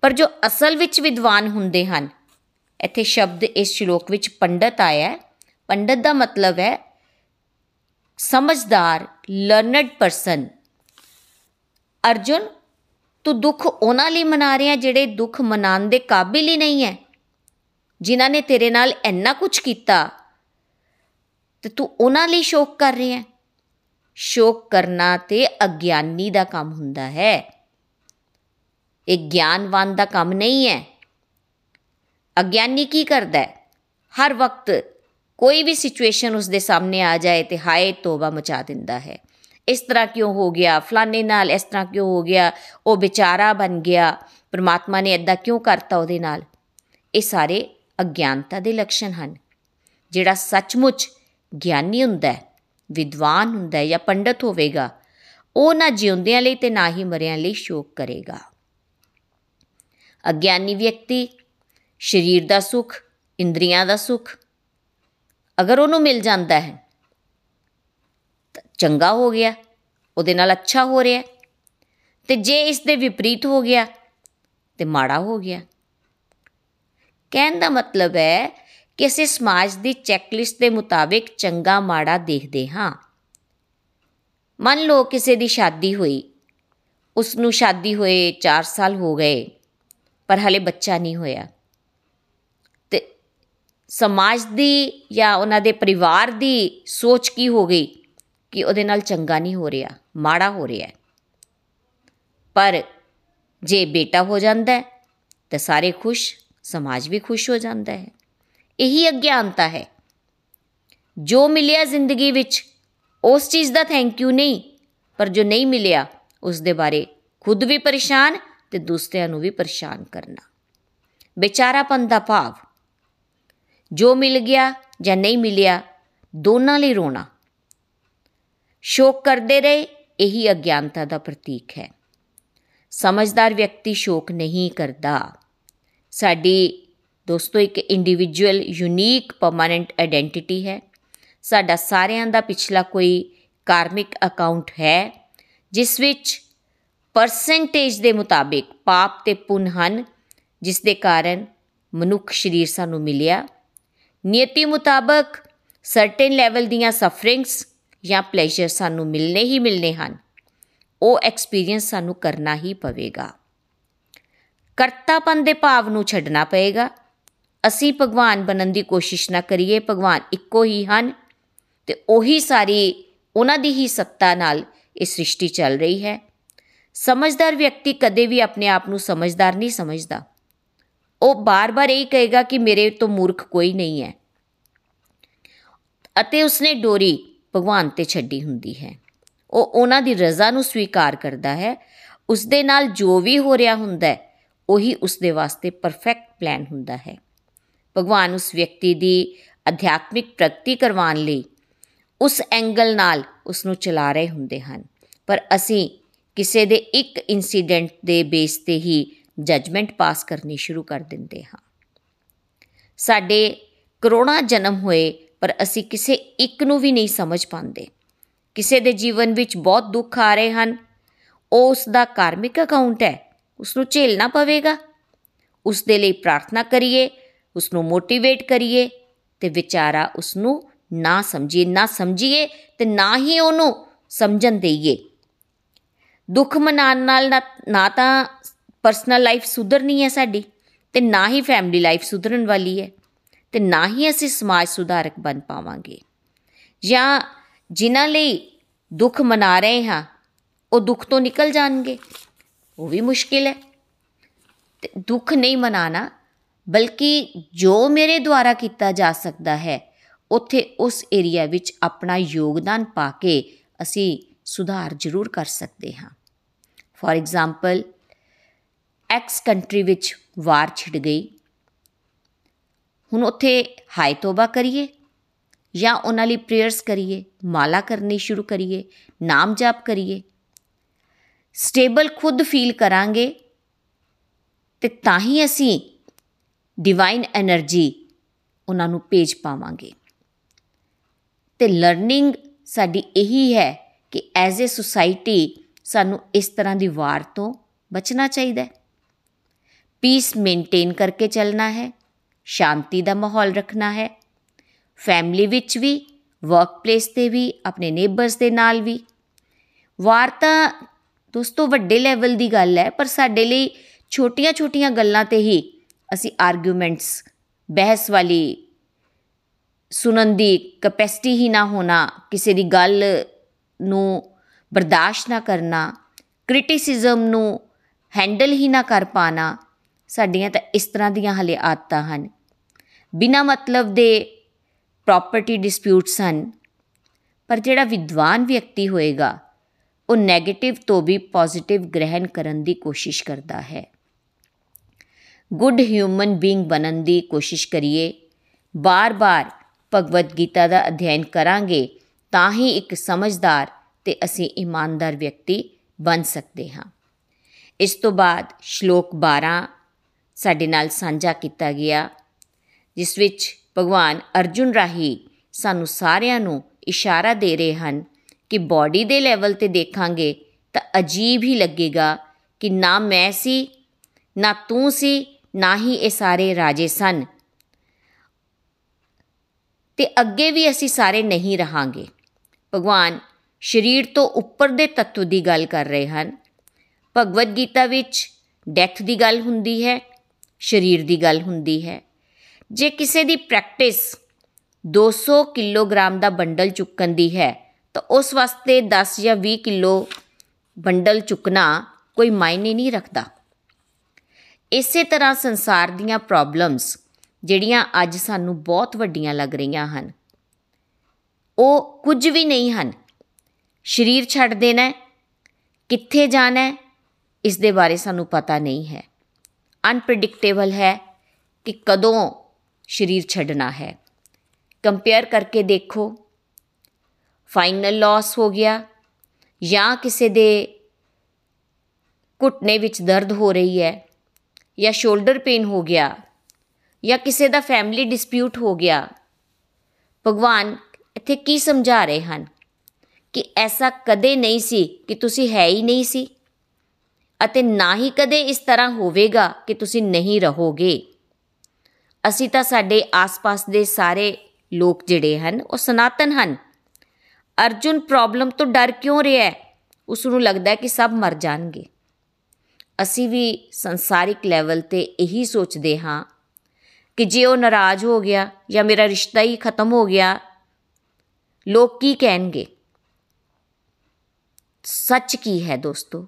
ਪਰ ਜੋ ਅਸਲ ਵਿੱਚ ਵਿਦਵਾਨ ਹੁੰਦੇ ਹਨ, ਇੱਥੇ ਸ਼ਬਦ ਇਸ ਸ਼ਲੋਕ ਵਿੱਚ ਪੰਡਤ ਆਇਆ ਹੈ। ਪੰਡਤ ਦਾ ਮਤਲਬ ਹੈ ਸਮਝਦਾਰ ਲਰਨਡ ਪਰਸਨ ਅਰਜੁਨ, ਤੂੰ ਦੁੱਖ ਉਹਨਾਂ ਲਈ ਮਨਾ ਰਿਹਾ ਜਿਹੜੇ ਦੁੱਖ ਮਨਾਉਣ ਦੇ ਕਾਬਿਲ ਹੀ ਨਹੀਂ ਹੈ ਜਿਨ੍ਹਾਂ ਨੇ ਤੇਰੇ ਨਾਲ ਇੰਨਾ ਕੁਝ ਕੀਤਾ ਤੇ ਤੂੰ ਉਹਨਾਂ ਲਈ ਸ਼ੋਕ ਕਰ ਰਿਹਾ ਹੈ ਸ਼ੋਕ ਕਰਨਾ ਤੇ ਅਗਿਆਨੀ ਦਾ ਕੰਮ ਹੁੰਦਾ ਹੈ। ਇਹ ਗਿਆਨਵਾਨ ਦਾ ਕੰਮ ਨਹੀਂ ਹੈ ਅਗਿਆਨੀ ਕੀ ਕਰਦਾ ਹੈ ਹਰ ਵਕਤ ਕੋਈ ਵੀ ਸਿਚੁਏਸ਼ਨ ਉਸ ਦੇ ਸਾਹਮਣੇ ਆ ਜਾਏ ਤੇ ਹਾਏ ਤੋਬਾ ਮਚਾ ਦਿੰਦਾ ਹੈ। ਇਸ ਤਰ੍ਹਾਂ ਕਿਉਂ ਹੋ ਗਿਆ? ਫਲਾਣੇ ਨਾਲ ਇਸ ਤਰ੍ਹਾਂ ਕਿਉਂ ਹੋ ਗਿਆ? ਉਹ ਵਿਚਾਰਾ ਬਣ ਗਿਆ। ਪ੍ਰਮਾਤਮਾ ਨੇ ਐਦਾਂ ਕਿਉਂ ਕਰਤਾ ਉਹਦੇ ਨਾਲ? ਇਹ ਸਾਰੇ ਅਗਿਆਨਤਾ ਦੇ ਲੱਛਣ ਹਨ। ਜਿਹੜਾ ਸੱਚਮੁੱਚ ਗਿਆਨੀ ਹੁੰਦਾ ਹੈ, ਵਿਦਵਾਨ ਹੁੰਦਾ ਹੈ ਜਾਂ ਪੰਡਤ ਹੋਵੇਗਾ, ਉਹ ਨਾ ਜਿਉਂਦਿਆਂ ਲਈ ਤੇ ਨਾ ਹੀ ਮਰਿਆਂ ਲਈ ਸ਼ੋਕ ਕਰੇਗਾ। ਅਗਿਆਨੀ ਵਿਅਕਤੀ ਸਰੀਰ ਦਾ ਸੁਖ, ਇੰਦਰੀਆਂ ਦਾ ਸੁਖ, ਅਗਰ ਉਹਨੂੰ ਮਿਲ ਜਾਂਦਾ ਹੈ ਤਾਂ ਚੰਗਾ ਹੋ ਗਿਆ, ਉਹਦੇ ਨਾਲ ਅੱਛਾ ਹੋ ਰਿਹਾ। ਤੇ ਜੇ ਇਸ ਦੇ ਵਿਪਰੀਤ ਹੋ ਗਿਆ, ਤੇ ਮਾੜਾ ਹੋ ਗਿਆ। ਕਹਿਣ ਦਾ ਮਤਲਬ ਹੈ ਕਿ ਅਸੀਂ ਸਮਾਜ ਦੀ ਚੈੱਕਲਿਸਟ ਦੇ ਮੁਤਾਬਿਕ ਚੰਗਾ ਮਾੜਾ ਦੇਖਦੇ ਹਾਂ। ਮੰਨ ਲਓ ਕਿਸੇ ਦੀ ਸ਼ਾਦੀ ਹੋਈ ਉਸ ਨੂੰ ਸ਼ਾਦੀ ਹੋਏ 4 ਸਾਲ ਹੋ ਗਏ, ਪਰ ਹਲੇ ਬੱਚਾ ਨਹੀਂ ਹੋਇਆ। ਤੇ ਸਮਾਜ ਦੀ ਜਾਂ ਉਹਨਾਂ ਦੇ ਪਰਿਵਾਰ ਦੀ ਸੋਚ ਕੀ ਹੋ ਗਈ? ਕਿ ਉਹਦੇ ਨਾਲ ਚੰਗਾ ਨਹੀਂ ਹੋ ਰਿਹਾ, ਮਾੜਾ ਹੋ ਰਿਹਾ ਪਰ ਜੇ ਬੇਟਾ ਹੋ ਜਾਂਦਾ ਹੈ, ਤਾਂ ਸਾਰੇ ਖੁਸ਼, ਸਮਾਜ ਵੀ ਖੁਸ਼ ਹੋ ਜਾਂਦਾ ਹੈ। ਇਹੀ ਅਗਿਆਨਤਾ ਹੈ। ਜੋ ਮਿਲਿਆ ਜ਼ਿੰਦਗੀ ਵਿੱਚ, ਉਸ ਚੀਜ਼ ਦਾ ਥੈਂਕ ਯੂ ਨਹੀਂ, ਪਰ ਜੋ ਨਹੀਂ ਮਿਲਿਆ ਉਸ ਦੇ ਬਾਰੇ ਖੁਦ ਵੀ ਪਰੇਸ਼ਾਨ ਤੇ ਦੂਸਰਿਆਂ ਨੂੰ ਵੀ ਪਰੇਸ਼ਾਨ ਕਰਨਾ। ਵਿਚਾਰਾਪਨ ਦਾ ਭਾਵ, ਜੋ ਮਿਲ ਗਿਆ ਜਾਂ ਨਹੀਂ ਮਿਲਿਆ, ਦੋਨਾਂ ਲਈ ਰੋਣਾ। ਸ਼ੋਕ ਕਰਦੇ ਰਹੇ, ਇਹੀ ਅਗਿਆਨਤਾ ਦਾ ਪ੍ਰਤੀਕ ਹੈ। ਸਮਝਦਾਰ ਵਿਅਕਤੀ ਸ਼ੋਕ ਨਹੀਂ ਕਰਦਾ। ਸਾਡੀ ਦੋਸਤੋ, ਇੱਕ ਇੰਡੀਵਿਜੂਅਲ ਯੂਨੀਕ ਪਰਮਾਨੈਂਟ ਆਇਡੈਂਟੀਟੀ ਹੈ। ਸਾਡਾ ਸਾਰਿਆਂ ਦਾ ਪਿਛਲਾ ਕੋਈ ਕਾਰਮਿਕ ਅਕਾਊਂਟ ਹੈ, ਜਿਸ ਵਿੱਚ ਪਰਸੈਂਟੇਜ ਦੇ ਮੁਤਾਬਿਕ ਪਾਪ ਤੇ ਪੁੰਨ ਹਨ, ਜਿਸ ਦੇ ਕਾਰਨ ਮਨੁੱਖ ਸਰੀਰ ਸਾਨੂੰ ਮਿਲਿਆ। ਨਿਯਤੀ ਮੁਤਾਬਕ ਸਰਟਨ ਲੈਵਲ ਦੀਆਂ ਸਫਰਿੰਗਸ ਜਾਂ ਪਲੇਜ਼ਰ ਸਾਨੂੰ ਮਿਲਨੇ ਹੀ ਮਿਲਨੇ ਹਨ। ਉਹ ਐਕਸਪੀਰੀਅੰਸ ਸਾਨੂੰ ਕਰਨਾ ਹੀ ਪਵੇਗਾ। ਕਰਤਾਪਨ ਦੇ ਭਾਵ ਨੂੰ ਛੱਡਣਾ ਪਏਗਾ। ਅਸੀਂ ਭਗਵਾਨ ਬਣਨ ਦੀ ਕੋਸ਼ਿਸ਼ ਨਾ ਕਰੀਏ, ਭਗਵਾਨ ਇੱਕੋ ਹੀ ਹਨ ਤੇ ਉਹੀ ਸਾਰੀ ਉਹਨਾਂ ਦੀ ਹੀ ਸੱਤਾ ਨਾਲ ਇਹ ਸ੍ਰਿਸ਼ਟੀ ਚੱਲ ਰਹੀ ਹੈ। ਸਮਝਦਾਰ ਵਿਅਕਤੀ ਕਦੇ ਵੀ ਆਪਣੇ ਆਪ ਨੂੰ ਸਮਝਦਾਰ ਨਹੀਂ ਸਮਝਦਾ। ਉਹ ਬਾਰ-ਬਾਰ ਇਹ ਕਹੇਗਾ ਕਿ ਮੇਰੇ ਤੋਂ ਮੂਰਖ ਕੋਈ ਨਹੀਂ ਹੈ। ਅਤੇ ਉਸਨੇ ਡੋਰੀ ਭਗਵਾਨ ਤੇ ਛੱਡੀ ਹੁੰਦੀ ਹੈ। ਉਹ ਉਹਨਾਂ ਦੀ ਰਜ਼ਾ ਨੂੰ ਸਵੀਕਾਰ ਕਰਦਾ ਹੈ। ਉਸ ਦੇ ਨਾਲ ਜੋ ਵੀ ਹੋ ਰਿਹਾ ਹੁੰਦਾ ਹੈ, ਉਹੀ ਉਸ ਦੇ ਵਾਸਤੇ ਪਰਫੈਕਟ ਪਲਾਨ ਹੁੰਦਾ ਹੈ। ਭਗਵਾਨ ਉਸ ਵਿਅਕਤੀ ਦੀ ਅਧਿਆਤਮਿਕ ਪ੍ਰਗਤੀ ਕਰਵਾਉਣ ਲਈ ਉਸ ਐਂਗਲ ਨਾਲ ਉਸ ਨੂੰ ਚਲਾ ਰਹੇ ਹੁੰਦੇ ਹਨ। ਪਰ ਅਸੀਂ ਕਿਸੇ ਦੇ ਇੱਕ ਇਨਸੀਡੈਂਟ ਦੇ ਬੇਸ ਤੇ ਹੀ ਜਜਮੈਂਟ ਪਾਸ ਕਰਨੀ ਸ਼ੁਰੂ ਕਰ ਦਿੰਦੇ ਹਾਂ। ਸਾਡੇ ਕਰੋੜਾਂ ਜਨਮ ਹੋਏ ਪਰ ਅਸੀਂ ਕਿਸੇ ਇੱਕ ਨੂੰ ਵੀ ਨਹੀਂ ਸਮਝ ਪਾਉਂਦੇ। ਕਿਸੇ ਦੇ ਜੀਵਨ ਵਿੱਚ ਬਹੁਤ ਦੁੱਖ ਆ ਰਹੇ ਹਨ। ਉਹ ਉਸ ਦਾ ਕਾਰਮਿਕ ਅਕਾਊਂਟ ਹੈ। ਉਸ ਨੂੰ ਝੇਲਣਾ ਪਵੇਗਾ। ਉਸ ਦੇ ਲਈ ਪ੍ਰਾਰਥਨਾ ਕਰੀਏ। ਉਸ ਨੂੰ ਮੋਟੀਵੇਟ ਕਰੀਏ। ਤੇ ਵਿਚਾਰਾ ਉਸ ਨੂੰ ਨਾ ਸਮਝੀਏ ਨਾ ਸਮਝੀਏ ਤੇ ਨਾ ਹੀ ਉਹਨੂੰ ਸਮਝਣ ਦੇਈਏ। ਦੁੱਖ ਮਨਾਉਣ ਨਾਲ ਨਾ ਤਾਂ ਪਰਸਨਲ ਲਾਈਫ ਸੁਧਰਨੀ ਹੈ ਸਾਡੀ ਤੇ ਨਾ ਹੀ ਫੈਮਿਲੀ ਲਾਈਫ ਸੁਧਰਨ ਵਾਲੀ ਹੈ। ਤੇ ਨਾ ਹੀ ਅਸੀਂ ਸਮਾਜ ਸੁਧਾਰਕ ਬਣ ਪਾਵਾਂਗੇ। ਜਾਂ ਜਿਨ੍ਹਾਂ ਲਈ ਦੁੱਖ ਮਨਾ ਰਹੇ ਹਾਂ, ਉਹ ਦੁੱਖ ਤੋਂ ਨਿਕਲ ਜਾਣਗੇ। ਉਹ ਵੀ ਮੁਸ਼ਕਿਲ ਹੈ। ਤੇ ਦੁੱਖ ਨਹੀਂ ਮਨਾਣਾ, ਬਲਕਿ ਜੋ ਮੇਰੇ ਦੁਆਰਾ ਕੀਤਾ ਜਾ ਸਕਦਾ ਹੈ, ਉੱਥੇ ਉਸ ਏਰੀਆ ਵਿੱਚ ਆਪਣਾ ਯੋਗਦਾਨ ਪਾ ਕੇ ਅਸੀਂ ਸੁਧਾਰ ਜ਼ਰੂਰ ਕਰ ਸਕਦੇ ਹਾਂ। ਫੋਰ ਐਗਜ਼ਾਮਪਲ ਐਕਸ ਕੰਟਰੀ ਵਿੱਚ ਵਾਰ ਛਿੜ ਗਈ। ਹੁਣ ਉੱਥੇ ਹਾਏ ਤੋਬਾ ਕਰੀਏ ਜਾਂ ਉਹਨਾਂ ਲਈ ਪ੍ਰੇਅਰਸ ਕਰੀਏ, ਮਾਲਾ ਕਰਨੀ ਸ਼ੁਰੂ ਕਰੀਏ, ਨਾਮ ਜਾਪ ਕਰੀਏ। ਸਟੇਬਲ ਖੁਦ ਫੀਲ ਕਰਾਂਗੇ ਤੇ ਤਾਂ ਹੀ ਅਸੀਂ ਡਿਵਾਈਨ એનર્ਜੀ ਉਹਨਾਂ ਨੂੰ ਭੇਜ ਪਾਵਾਂਗੇ। ਤੇ ਲਰਨਿੰਗ ਸਾਡੀ ਇਹੀ ਹੈ ਕਿ ਐਜ਼ ਅ ਸੁਸਾਇਟੀ ਸਾਨੂੰ ਇਸ ਤਰ੍ਹਾਂ ਦੀ ਵਾਰ ਤੋਂ ਬਚਣਾ ਚਾਹੀਦਾ ਹੈ। ਪੀਸ ਮੇਨਟੇਨ ਕਰਕੇ ਚੱਲਣਾ ਹੈ। ਸ਼ਾਂਤੀ ਦਾ ਮਾਹੌਲ ਰੱਖਣਾ ਹੈ। ਫੈਮਿਲੀ ਵਿੱਚ ਵੀ ਵਰਕਪਲੇਸ ਤੇ ਵੀ, ਆਪਣੇ ਨੇਬਰਸ ਦੇ ਨਾਲ ਵੀ। ਵਾਰ ਤਾਂ ਦੋਸਤੋ ਵੱਡੇ ਲੈਵਲ ਦੀ ਗੱਲ ਹੈ, ਪਰ ਸਾਡੇ ਲਈ ਛੋਟੀਆਂ-ਛੋਟੀਆਂ ਗੱਲਾਂ ਤੇ ਹੀ ਅਸੀਂ ਆਰਗੂਮੈਂਟਸ ਬਹਿਸ ਵਾਲੀ ਸੁਣਨ ਦੀ ਕਪੈਸਿਟੀ ਹੀ ਨਾ ਹੋਣਾ, ਕਿਸੇ ਦੀ ਗੱਲ ਨੂੰ ਬਰਦਾਸ਼ਤ ਨਾ ਕਰਨਾ ਕ੍ਰਿਟਿਸਿਜ਼ਮ ਨੂੰ ਹੈਂਡਲ ਹੀ ਨਾ ਕਰ ਪਾਣਾ, ਸਾਡੀਆਂ ਤਾਂ ਇਸ ਤਰ੍ਹਾਂ ਦੀਆਂ ਹਲੇ ਆਦਤਾਂ ਹਨ। ਬਿਨਾ ਮਤਲਬ ਦੇ ਪ੍ਰਾਪਰਟੀ ਡਿਸਪਿਊਟਸ ਹਨ। ਪਰ ਜਿਹੜਾ ਵਿਦਵਾਨ ਵਿਅਕਤੀ ਹੋਏਗਾ, ਉਹ 네ਗੇਟਿਵ ਤੋਂ ਵੀ ਪੋਜ਼ਿਟਿਵ ਗ੍ਰਹਿਣ ਕਰਨ ਦੀ ਕੋਸ਼ਿਸ਼ ਕਰਦਾ ਹੈ। ਗੁੱਡ ਹਿਊਮਨ ਬੀਇੰਗ ਬਣਨ ਦੀ ਕੋਸ਼ਿਸ਼ ਕਰੀਏ। ਬਾਰ-ਬਾਰ ਭਗਵਦ ਗੀਤਾ ਦਾ ਅਧਿਐਨ ਕਰਾਂਗੇ, ਤਾਂ ਹੀ ਇੱਕ ਸਮਝਦਾਰ ਤੇ ਅਸੀਂ ਇਮਾਨਦਾਰ ਵਿਅਕਤੀ ਬਣ ਸਕਦੇ ਹਾਂ। ਇਸ ਤੋਂ ਬਾਅਦ ਸ਼ਲੋਕ 12 ਸਾਡੇ ਨਾਲ ਸਾਂਝਾ ਕੀਤਾ ਗਿਆ। ਜਿਸ ਵਿੱਚ ਭਗਵਾਨ ਅਰਜੁਨ ਰਾਹੀ ਸਾਨੂੰ ਸਾਰਿਆਂ ਨੂੰ ਇਸ਼ਾਰਾ ਦੇ ਰਹੇ ਹਨ ਕਿ ਬਾਡੀ ਦੇ ਲੈਵਲ ਤੇ ਦੇਖਾਂਗੇ ਤਾਂ ਅਜੀਬ ਹੀ ਲੱਗੇਗਾ ਕਿ ਨਾ ਮੈਂ ਸੀ, ਨਾ ਤੂੰ ਸੀ, ਨਾ ਹੀ ਇਹ ਸਾਰੇ ਰਾਜੇ ਸਨ। ਤੇ ਅੱਗੇ ਵੀ ਅਸੀਂ ਸਾਰੇ ਨਹੀਂ ਰਹਾਂਗੇ। ਭਗਵਾਨ ਸਰੀਰ ਤੋਂ ਉੱਪਰ ਦੇ ਤੱਤਵ ਦੀ ਗੱਲ ਕਰ ਰਹੇ ਹਨ। ਭਗਵਦ ਗੀਤਾ ਵਿੱਚ ਡੈਥ ਦੀ ਗੱਲ ਹੁੰਦੀ ਹੈ, ਸਰੀਰ ਦੀ ਗੱਲ ਹੁੰਦੀ ਹੈ। ਜੇ ਕਿਸੇ ਦੀ ਪ੍ਰੈਕਟਿਸ 200 ਕਿਲੋਗ੍ਰਾਮ ਦਾ ਬੰਡਲ ਚੁੱਕਣ ਦੀ ਹੈ ਤਾਂ ਉਸ ਵਾਸਤੇ 10 ਜਾਂ 20 ਕਿਲੋ ਬੰਡਲ ਚੁੱਕਣਾ ਕੋਈ ਮਾਇਨੇ ਨਹੀਂ ਰੱਖਦਾ। ਇਸੇ ਤਰ੍ਹਾਂ ਸੰਸਾਰ ਦੀਆਂ ਪ੍ਰੋਬਲਮਸ ਜਿਹੜੀਆਂ ਅੱਜ ਸਾਨੂੰ ਬਹੁਤ ਵੱਡੀਆਂ ਲੱਗ ਰਹੀਆਂ ਹਨ ਉਹ ਕੁਝ ਵੀ ਨਹੀਂ ਹਨ। ਸਰੀਰ ਛੱਡ ਦੇਣਾ ਹੈ, ਕਿੱਥੇ ਜਾਣਾ ਹੈ, ਇਸ ਦੇ ਬਾਰੇ ਸਾਨੂੰ ਪਤਾ ਨਹੀਂ ਹੈ। ਅਨਪ੍ਰੈਡਿਕਟੇਬਲ ਹੈ ਕਿ ਕਦੋਂ ਸਰੀਰ ਛੱਡਣਾ ਹੈ। ਕੰਪੇਅਰ ਕਰਕੇ ਦੇਖੋ। ਫਾਈਨਲ ਲਾਸ ਹੋ ਗਿਆ ਜਾਂ ਕਿਸੇ ਦੇ ਘੁੱਟਨੇ ਵਿੱਚ ਦਰਦ ਹੋ ਰਹੀ ਹੈ ਜਾਂ ਸ਼ੋਲਡਰ ਪੇਨ ਹੋ ਗਿਆ ਜਾਂ ਕਿਸੇ ਦਾ ਫੈਮਿਲੀ ਡਿਸਪਿਊਟ ਹੋ ਗਿਆ। ਭਗਵਾਨ ਇੱਥੇ ਕੀ ਸਮਝਾ ਰਹੇ ਹਨ? ਕਿ ਐਸਾ ਕਦੇ ਨਹੀਂ ਸੀ ਕਿ ਤੁਸੀਂ ਹੈ ਹੀ ਨਹੀਂ ਸੀ ਅਤੇ ਨਾ ਹੀ ਕਦੇ ਇਸ ਤਰ੍ਹਾਂ ਹੋਵੇਗਾ ਕਿ ਤੁਸੀਂ ਨਹੀਂ ਰਹੋਗੇ। ਅਸੀਂ ਤਾਂ ਸਾਡੇ ਆਸ-ਪਾਸ ਦੇ ਸਾਰੇ ਲੋਕ ਜਿਹੜੇ ਹਨ, ਉਹ ਸਨਾਤਨ ਹਨ। ਅਰਜੁਨ ਪ੍ਰੋਬਲਮ ਤੋਂ ਡਰ ਕਿਉਂ ਰਿਹਾ ਹੈ? ਉਸ ਨੂੰ ਲੱਗਦਾ ਹੈ ਕਿ ਸਭ ਮਰ ਜਾਣਗੇ। ਅਸੀਂ ਵੀ ਸੰਸਾਰਿਕ ਲੈਵਲ ਤੇ ਇਹੀ ਸੋਚਦੇ ਹਾਂ ਕਿ ਜੇ ਉਹ ਨਾਰਾਜ਼ ਹੋ ਗਿਆ ਜਾਂ ਮੇਰਾ ਰਿਸ਼ਤਾ ਹੀ ਖਤਮ ਹੋ ਗਿਆ, ਲੋਕ ਕੀ ਕਹਿਣਗੇ? ਸੱਚ ਕੀ ਹੈ ਦੋਸਤੋ?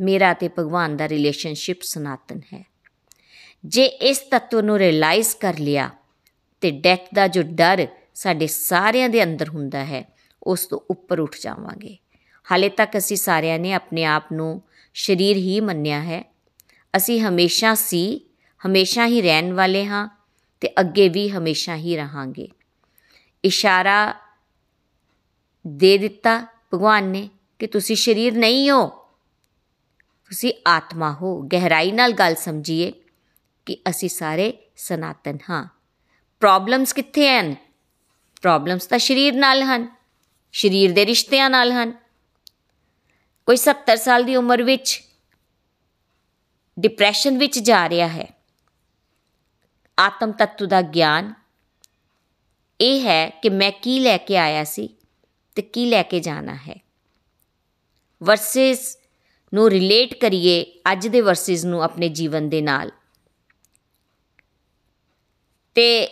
ਮੇਰਾ ਤੇ ਭਗਵਾਨ ਦਾ ਰਿਲੇਸ਼ਨਸ਼ਿਪ ਸਨਾਤਨ ਹੈ। ਜੇ ਇਸ ਤੱਤਵ ਨੂੰ ਰਿਅਲਾਈਜ਼ ਕਰ ਲਿਆ ਤੇ ਡੈਥ ਦਾ ਜੋ ਡਰ ਸਾਡੇ ਸਾਰਿਆਂ ਦੇ ਅੰਦਰ ਹੁੰਦਾ ਹੈ, ਉਸ ਤੋਂ ਉੱਪਰ ਉੱਠ ਜਾਵਾਂਗੇ। ਹਾਲੇ ਤੱਕ ਅਸੀਂ ਸਾਰਿਆਂ ਨੇ ਆਪਣੇ ਆਪ ਨੂੰ ਸਰੀਰ ਹੀ ਮੰਨਿਆ ਹੈ। ਅਸੀਂ ਹਮੇਸ਼ਾ ਸੀ, ਹਮੇਸ਼ਾ ਹੀ ਰਹਿਣ ਵਾਲੇ ਹਾਂ ਤੇ ਅੱਗੇ ਵੀ ਹਮੇਸ਼ਾ ਹੀ ਰਹਾਂਗੇ। ਇਸ਼ਾਰਾ ਦੇ ਦਿੱਤਾ ਭਗਵਾਨ ਨੇ ਕਿ ਤੁਸੀਂ ਸਰੀਰ ਨਹੀਂ ਹੋ, ਤੁਸੀਂ ਆਤਮਾ ਹੋ। ਗਹਿਰਾਈ ਨਾਲ ਗੱਲ ਸਮਝੀਏ। ਕਿ ਅਸੀਂ ਸਾਰੇ ਸਨਾਤਨ ਹਾਂ। ਪ੍ਰੋਬਲਮਸ ਕਿੱਥੇ ਹਨ? ਪ੍ਰੋਬਲਮਸ ਤਾਂ ਸਰੀਰ ਨਾਲ ਹਨ, ਸਰੀਰ ਦੇ ਰਿਸ਼ਤਿਆਂ ਨਾਲ ਹਨ। ਕੋਈ 70 ਸਾਲ ਦੀ ਉਮਰ ਵਿੱਚ ਡਿਪਰੈਸ਼ਨ ਵਿੱਚ ਜਾ ਰਿਹਾ ਹੈ। ਆਤਮ ਤੱਤਵ ਦਾ ਗਿਆਨ ਇਹ ਹੈ ਕਿ ਮੈਂ ਕੀ ਲੈ ਕੇ ਆਇਆ ਸੀ ਤੇ ਕੀ ਲੈ ਕੇ ਜਾਣਾ ਹੈ। ਵਰਸਸ ਨੂੰ ਰਿਲੇਟ ਕਰੀਏ ਅੱਜ ਦੇ ਵਰਸਸ ਨੂੰ ਆਪਣੇ ਜੀਵਨ ਦੇ ਨਾਲ। ਤੇ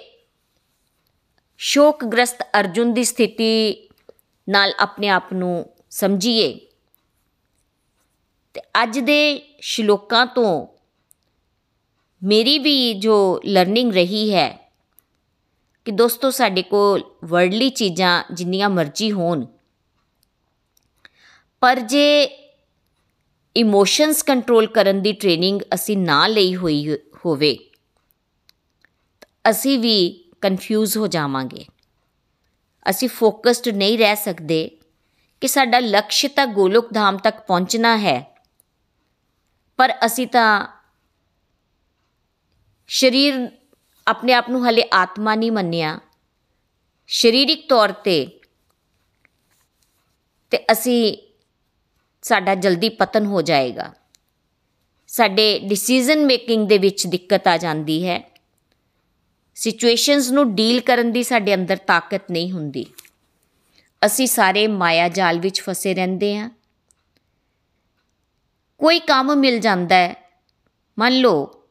ਸ਼ੋਕਗ੍ਰਸਤ ਅਰਜੁਨ ਦੀ ਸਥਿਤੀ ਨਾਲ ਆਪਣੇ ਆਪ ਨੂੰ ਸਮਝੀਏ। ਤੇ ਅੱਜ ਦੇ ਸ਼ਲੋਕਾਂ ਤੋਂ ਮੇਰੀ ਵੀ ਜੋ ਲਰਨਿੰਗ ਰਹੀ ਹੈ ਕਿ ਦੋਸਤੋ ਸਾਡੇ ਕੋਲ ਵਰਡਲੀ ਚੀਜ਼ਾਂ ਜਿੰਨੀਆਂ ਮਰਜ਼ੀ ਹੋਣ, ਪਰ ਜੇ ਇਮੋਸ਼ਨਸ ਕੰਟਰੋਲ ਕਰਨ ਦੀ ਟ੍ਰੇਨਿੰਗ ਅਸੀਂ ਨਾ ਲਈ ਹੋਈ ਹੋਵੇ ਅਸੀਂ ਵੀ ਕਨਫਿਊਜ਼ ਹੋ ਜਾਵਾਂਗੇ। ਅਸੀਂ ਫੋਕਸਡ ਨਹੀਂ ਰਹਿ ਸਕਦੇ ਕਿ ਸਾਡਾ ਲਕਸ਼ ਤਾਂ ਗੋਲੋਕ ਧਾਮ ਤੱਕ ਪਹੁੰਚਣਾ ਹੈ। ਪਰ ਅਸੀਂ ਤਾਂ ਸਰੀਰ ਆਪਣੇ ਆਪ ਨੂੰ ਹਲੇ ਆਤਮਾ ਨਹੀਂ ਮੰਨਿਆ। ਸਰੀਰਿਕ ਤੌਰ ਤੇ ਤੇ ਅਸੀਂ ਸਾਡਾ ਜਲਦੀ ਪਤਨ ਹੋ ਜਾਏਗਾ। ਸਾਡੇ ਡਿਸੀਜਨ ਮੇਕਿੰਗ ਦੇ ਵਿੱਚ ਦਿੱਕਤ ਆ ਜਾਂਦੀ ਹੈ। ਸਿਚੁਏਸ਼ਨਸ ਨੂੰ ਡੀਲ ਕਰਨ ਦੀ ਸਾਡੇ ਅੰਦਰ ਤਾਕਤ ਨਹੀਂ ਹੁੰਦੀ। ਅਸੀਂ ਸਾਰੇ ਮਾਇਆ ਜਾਲ ਵਿੱਚ ਫਸੇ ਰਹਿੰਦੇ ਹਾਂ। ਕੋਈ ਕੰਮ ਮਿਲ ਜਾਂਦਾ ਹੈ। ਮੰਨ ਲਓ,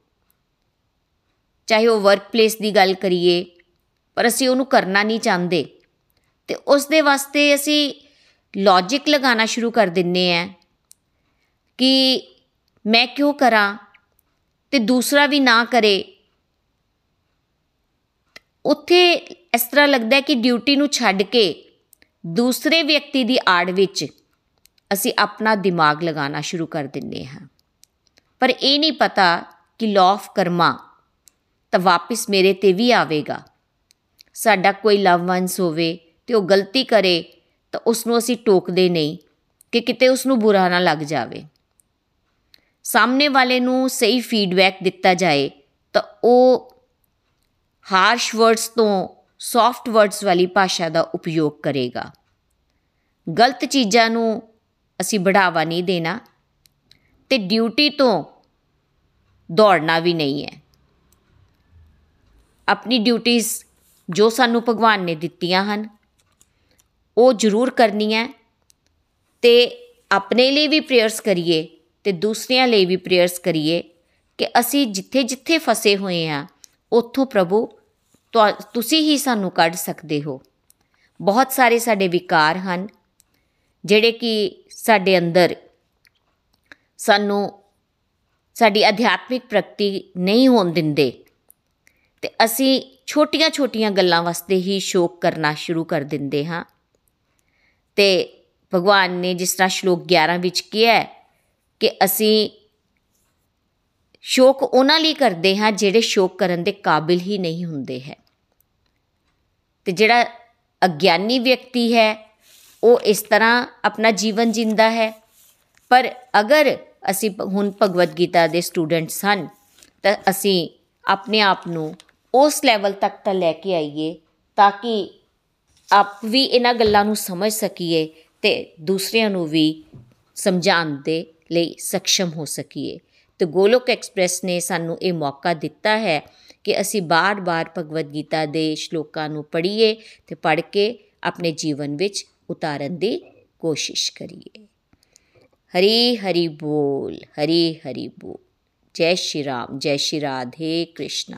ਚਾਹੇ ਉਹ ਵਰਕਪਲੇਸ ਦੀ ਗੱਲ ਕਰੀਏ, ਪਰ ਅਸੀਂ ਉਹਨੂੰ ਕਰਨਾ ਨਹੀਂ ਚਾਹੁੰਦੇ। ਤੇ ਉਸ ਦੇ ਵਾਸਤੇ ਅਸੀਂ ਲੌਜੀਕ ਲਗਾਉਣਾ ਸ਼ੁਰੂ ਕਰ ਦਿੰਨੇ ਆ ਕਿ ਮੈਂ ਕਿਉਂ ਕਰਾਂ ਤੇ ਦੂਸਰਾ ਵੀ ਨਾ ਕਰੇ। ਉੱਥੇ ਇਸ ਤਰ੍ਹਾਂ ਲੱਗਦਾ ਕਿ ਡਿਊਟੀ ਨੂੰ ਛੱਡ ਕੇ ਦੂਸਰੇ ਵਿਅਕਤੀ ਦੀ ਆੜ ਵਿੱਚ ਅਸੀਂ ਆਪਣਾ ਦਿਮਾਗ ਲਗਾਉਣਾ ਸ਼ੁਰੂ ਕਰ ਦਿੰਨੇ ਹਾਂ। ਪਰ ਇਹ ਨਹੀਂ ਪਤਾ ਕਿ ਲਾਅ ਆਫ ਕਰਮਾ ਤਾਂ ਵਾਪਸ ਮੇਰੇ ਤੇ ਵੀ ਆਵੇਗਾ। ਸਾਡਾ ਕੋਈ ਲਵ ਵਨਸ ਹੋਵੇ ਤੇ ਉਹ ਗਲਤੀ ਕਰੇ ਤਾਂ ਉਸ ਨੂੰ ਅਸੀਂ ਟੋਕਦੇ ਨਹੀਂ ਕਿ ਕਿਤੇ ਉਸ ਨੂੰ ਬੁਰਾ ਨਾ ਲੱਗ ਜਾਵੇ। ਸਾਹਮਣੇ ਵਾਲੇ ਨੂੰ ਸਹੀ ਫੀਡਬੈਕ ਦਿੱਤਾ ਜਾਏ ਤਾਂ ਉਹ ਹਾਰਸ਼ ਵਰਡਸ ਤੋਂ ਸੌਫਟ ਵਰਡਸ ਵਾਲੀ ਭਾਸ਼ਾ ਦਾ ਉਪਯੋਗ ਕਰੇਗਾ। ਗਲਤ ਚੀਜ਼ਾਂ ਨੂੰ ਅਸੀਂ ਬੜਾਵਾ ਨਹੀਂ ਦੇਣਾ ਤੇ ਡਿਊਟੀ ਤੋਂ ਦੌੜਨਾ ਵੀ ਨਹੀਂ ਹੈ। ਆਪਣੀ ਡਿਊਟੀਆਂ ਜੋ ਸਾਨੂੰ ਭਗਵਾਨ ਨੇ ਦਿੱਤੀਆਂ ਹਨ, ਉਹ ਜ਼ਰੂਰ ਕਰਨੀ ਹੈ ਤੇ ਆਪਣੇ ਲਈ ਵੀ ਪ੍ਰੇਅਰਸ ਕਰੀਏ ਤੇ ਦੂਸਰਿਆਂ ਲਈ ਵੀ ਪ੍ਰੇਅਰਸ ਕਰੀਏ ਕਿ ਅਸੀਂ ਜਿੱਥੇ ਜਿੱਥੇ ਫਸੇ ਹੋਏ ਆ ਉੱਥੋਂ ਪ੍ਰਭੂ ਤੁਸੀਂ ਹੀ ਸਾਨੂੰ ਕੱਢ ਸਕਦੇ ਹੋ। ਬਹੁਤ ਸਾਰੇ ਸਾਡੇ ਵਿਕਾਰ ਹਨ, ਜਿਹੜੇ ਕਿ ਸਾਡੇ ਅੰਦਰ ਸਾਨੂੰ ਸਾਡੀ ਅਧਿਆਤਮਿਕ ਪ੍ਰਗਤੀ ਨਹੀਂ ਹੋਣ ਦਿੰਦੇ। ਤੇ ਅਸੀਂ ਛੋਟੀਆਂ-ਛੋਟੀਆਂ ਗੱਲਾਂ ਵਾਸਤੇ ਹੀ ਸ਼ੋਕ ਕਰਨਾ ਸ਼ੁਰੂ ਕਰ ਦਿੰਦੇ ਹਾਂ। ਤੇ ਭਗਵਾਨ ਨੇ ਜਿਸ ਤਰ੍ਹਾਂ ਸ਼ਲੋਕ 11 ਵਿੱਚ ਕਿਹਾ ਕਿ ਅਸੀਂ ਸ਼ੋਕ ਉਹਨਾਂ ਲਈ ਕਰਦੇ ਹਾਂ ਜਿਹੜੇ ਸ਼ੋਕ ਕਰਨ ਦੇ ਕਾਬਿਲ ਹੀ ਨਹੀਂ ਹੁੰਦੇ ਹੈ। ਤੇ ਜਿਹੜਾ ਅਗਿਆਨੀ ਵਿਅਕਤੀ ਹੈ, ਉਹ ਇਸ ਤਰ੍ਹਾਂ ਆਪਣਾ ਜੀਵਨ ਜਿੰਦਾ ਹੈ। ਪਰ ਅਗਰ ਅਸੀਂ ਹੁਣ ਭਗਵਦ ਗੀਤਾ ਦੇ ਸਟੂਡੈਂਟਸ ਹਨ, ਤਾਂ ਅਸੀਂ ਆਪਣੇ ਆਪ ਨੂੰ ਉਸ ਲੈਵਲ ਤੱਕ ਤਾਂ ਲੈ ਕੇ ਆਈਏ ਤਾਂ ਕਿ ਆਪ ਵੀ ਇਹਨਾਂ ਗੱਲਾਂ ਨੂੰ ਸਮਝ ਸਕੀਏ ਤੇ ਦੂਸਰਿਆਂ ਨੂੰ ਵੀ ਸਮਝਾਉਣ ਦੇ ਲਈ ਸક્ષਮ ਹੋ ਸਕੀਏ। ਤੇ ਗੋਲੋਕ ਐਕਸਪ੍ਰੈਸ ਨੇ ਸਾਨੂੰ ਇਹ ਮੌਕਾ ਦਿੱਤਾ ਹੈ ਕਿ ਅਸੀਂ ਬਾਰ-ਬਾਰ ਭਗਵਦ ਗੀਤਾ ਦੇ ਸ਼ਲੋਕਾਂ ਨੂੰ ਪੜ੍ਹੀਏ ਤੇ ਪੜ੍ਹ ਕੇ ਆਪਣੇ ਜੀਵਨ ਵਿੱਚ ਉਤਾਰਨ ਦੀ ਕੋਸ਼ਿਸ਼ ਕਰੀਏ। ਹਰੀ ਹਰੀ ਬੋਲ, ਹਰੀ ਹਰੀ ਬੋਲ। ਜੈ ਸ਼੍ਰੀ ਰਾਮ, ਜੈ ਸ਼੍ਰੀ ਰਾਧੇ ਕ੍ਰਿਸ਼ਨਾ।